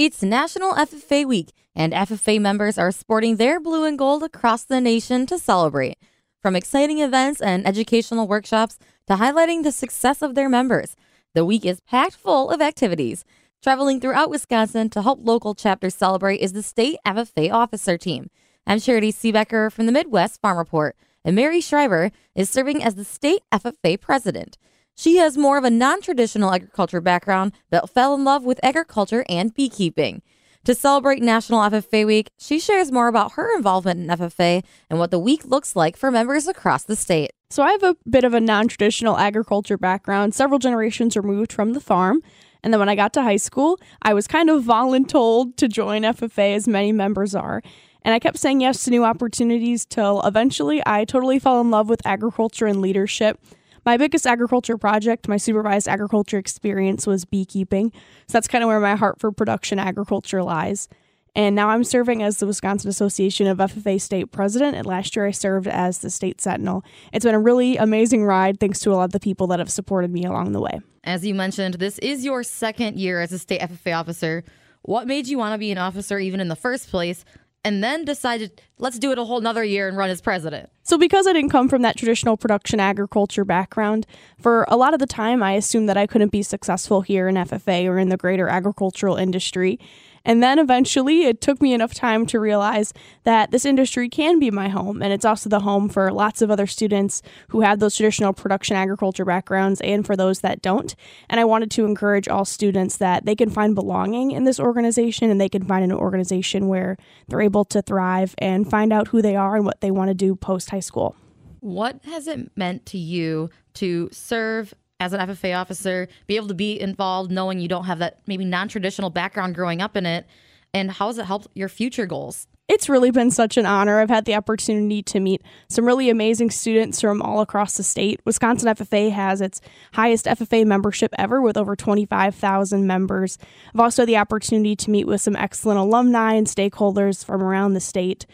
It's National FFA Week, and FFA members are sporting their blue and gold across the nation to celebrate. From exciting events and educational workshops to highlighting the success of their members, the week is packed full of activities. Traveling throughout Wisconsin to help local chapters celebrate is the State FFA Officer Team. I'm Charity Seebecker from the Midwest Farm Report, and Mary Schrieber is serving as the State FFA President. She has more of a non traditional agriculture background, but fell in love with agriculture and beekeeping. To celebrate National FFA Week, she shares more about her involvement in FFA and what the week looks like for members across the state. So, I have a bit of a non traditional agriculture background, several generations removed from the farm. And then when I got to high school, I was kind of voluntold to join FFA, as many members are. And I kept saying yes to new opportunities till eventually I totally fell in love with agriculture and leadership my biggest agriculture project, my supervised agriculture experience, was beekeeping. So that's kind of where my heart for production agriculture lies. And now I'm serving as the Wisconsin Association of FFA state president. And last year I served as the state sentinel. It's been a really amazing ride thanks to a lot of the people that have supported me along the way. As you mentioned, this is your second year as a state FFA officer. What made you want to be an officer even in the first place? And then decided let's do it a whole nother year and run as president. So because I didn't come from that traditional production agriculture background, for a lot of the time I assumed that I couldn't be successful here in FFA or in the greater agricultural industry. And then eventually it took me enough time to realize that this industry can be my home. And it's also the home for lots of other students who have those traditional production agriculture backgrounds and for those that don't. And I wanted to encourage all students that they can find belonging in this organization and they can find an organization where they're able to thrive and find out who they are and what they want to do post high school. What has it meant to you to serve as an FFA officer, be able to be involved knowing you don't have that maybe non traditional background growing up in it? And how has it helped your future goals? It's really been such an honor. I've had the opportunity to meet some really amazing students from all across the state. Wisconsin FFA has its highest FFA membership ever with over 25,000 members. I've also had the opportunity to meet with some excellent alumni and stakeholders from around the state.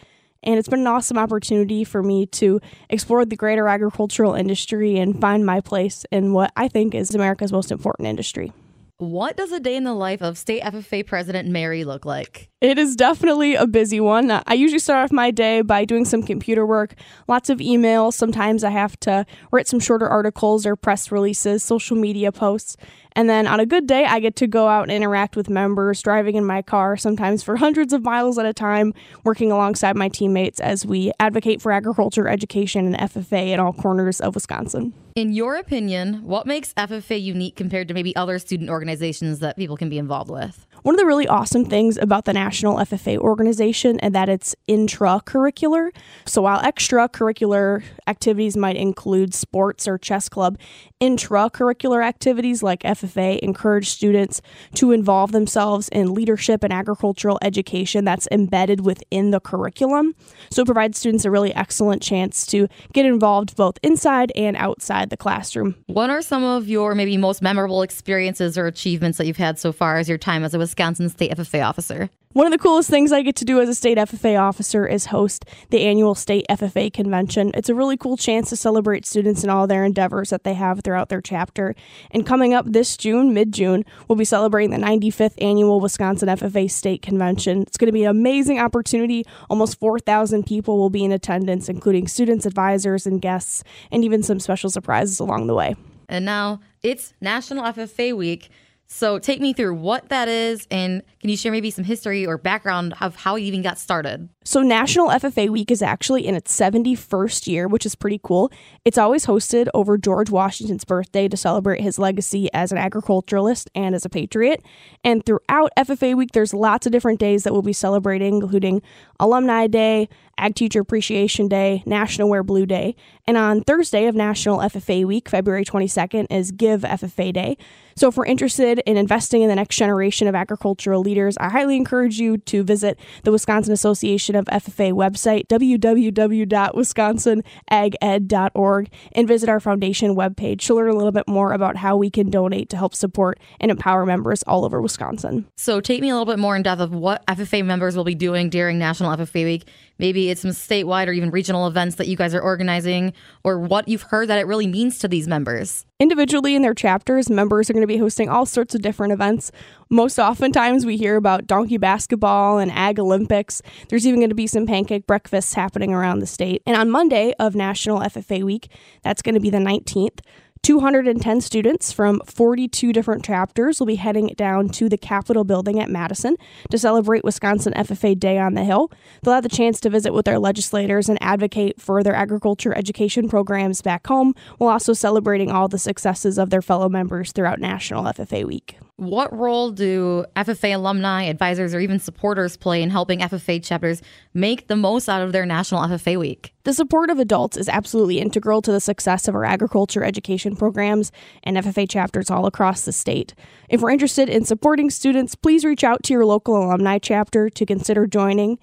And it's been an awesome opportunity for me to explore the greater agricultural industry and find my place in what I think is America's most important industry. What does a day in the life of State FFA President Mary look like? It is definitely a busy one. I usually start off my day by doing some computer work, lots of emails. Sometimes I have to write some shorter articles or press releases, social media posts. And then on a good day, I get to go out and interact with members, driving in my car, sometimes for hundreds of miles at a time, working alongside my teammates as we advocate for agriculture, education, and FFA in all corners of Wisconsin. In your opinion, what makes FFA unique compared to maybe other student organizations that people can be involved with? One of the really awesome things about the National FFA organization and that it's intra-curricular. So while extracurricular activities might include sports or chess club, intra-curricular activities like FFA encourage students to involve themselves in leadership and agricultural education that's embedded within the curriculum. So it provides students a really excellent chance to get involved both inside and outside the classroom. What are some of your maybe most memorable experiences or achievements that you've had so far as your time as a Wisconsin State FFA officer. One of the coolest things I get to do as a state FFA officer is host the annual state FFA convention. It's a really cool chance to celebrate students and all their endeavors that they have throughout their chapter. And coming up this June, mid June, we'll be celebrating the 95th annual Wisconsin FFA state convention. It's going to be an amazing opportunity. Almost 4,000 people will be in attendance, including students, advisors, and guests, and even some special surprises along the way. And now it's National FFA Week. So take me through what that is and can you share maybe some history or background of how you even got started? So National FFA Week is actually in its 71st year, which is pretty cool. It's always hosted over George Washington's birthday to celebrate his legacy as an agriculturalist and as a patriot. And throughout FFA Week, there's lots of different days that we'll be celebrating, including Alumni Day, Ag Teacher Appreciation Day, National Wear Blue Day. And on Thursday of National FFA Week, February 22nd, is Give FFA Day. So if we're interested in investing in the next generation of agricultural leaders, I highly encourage you to visit the Wisconsin Association of FFA website, www.wisconsinaged.org, and visit our foundation webpage to learn a little bit more about how we can donate to help support and empower members all over Wisconsin. So take me a little bit more in depth of what FFA members will be doing during National FFA Week. Maybe it's some statewide or even regional events that you guys are organizing, or what you've heard that it really means to these members. Individually in their chapters, members are going to be hosting all sorts of different events. Most oftentimes, we hear about donkey basketball and ag Olympics. There's even going to be some pancake breakfasts happening around the state. And on Monday of National FFA Week, that's going to be the 19th, 210 students from 42 different chapters will be heading down to the Capitol building at Madison to celebrate Wisconsin FFA Day on the Hill. They'll have the chance to visit with their legislators and advocate for their agriculture education programs back home, while also celebrating all the successes of their fellow members throughout National FFA Week. What role do FFA alumni, advisors, or even supporters play in helping FFA chapters make the most out of their National FFA Week? The support of adults is absolutely integral to the success of our agriculture education programs and FFA chapters all across the state. If we're interested in supporting students, please reach out to your local alumni chapter to consider joining.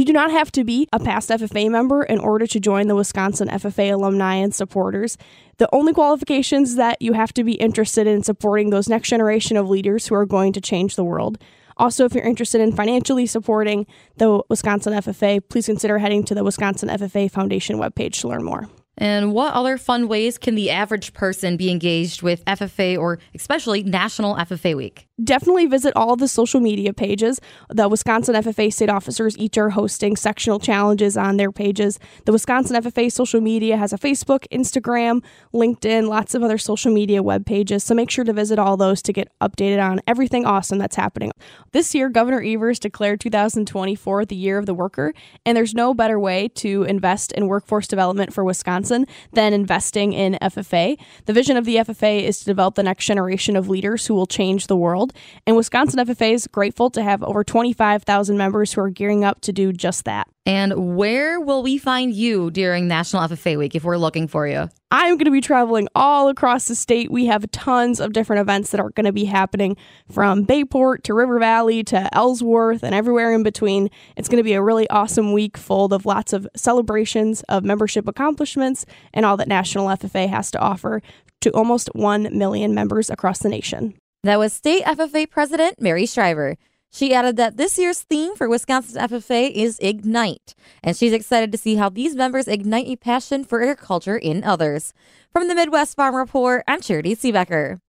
You do not have to be a past FFA member in order to join the Wisconsin FFA alumni and supporters. The only qualifications that you have to be interested in supporting those next generation of leaders who are going to change the world. Also, if you're interested in financially supporting the Wisconsin FFA, please consider heading to the Wisconsin FFA Foundation webpage to learn more. And what other fun ways can the average person be engaged with FFA or especially National FFA Week? Definitely visit all the social media pages. The Wisconsin FFA state officers each are hosting sectional challenges on their pages. The Wisconsin FFA social media has a Facebook, Instagram, LinkedIn, lots of other social media web pages. So make sure to visit all those to get updated on everything awesome that's happening. This year, Governor Evers declared 2024 the year of the worker, and there's no better way to invest in workforce development for Wisconsin than investing in FFA. The vision of the FFA is to develop the next generation of leaders who will change the world And Wisconsin FFA is grateful to have over 25,000 members who are gearing up to do just that. And where will we find you during National FFA Week if we're looking for you? I'm going to be traveling all across the state. We have tons of different events that are going to be happening from Bayport to River Valley to Ellsworth and everywhere in between. It's going to be a really awesome week full of lots of celebrations of membership accomplishments and all that National FFA has to offer to almost 1 million members across the nation. That was State FFA President Mary Schrieber. She added that this year's theme for Wisconsin FFA is Ignite, and she's excited to see how these members ignite a passion for agriculture in others. From the Midwest Farm Report, I'm Charity Seebecker.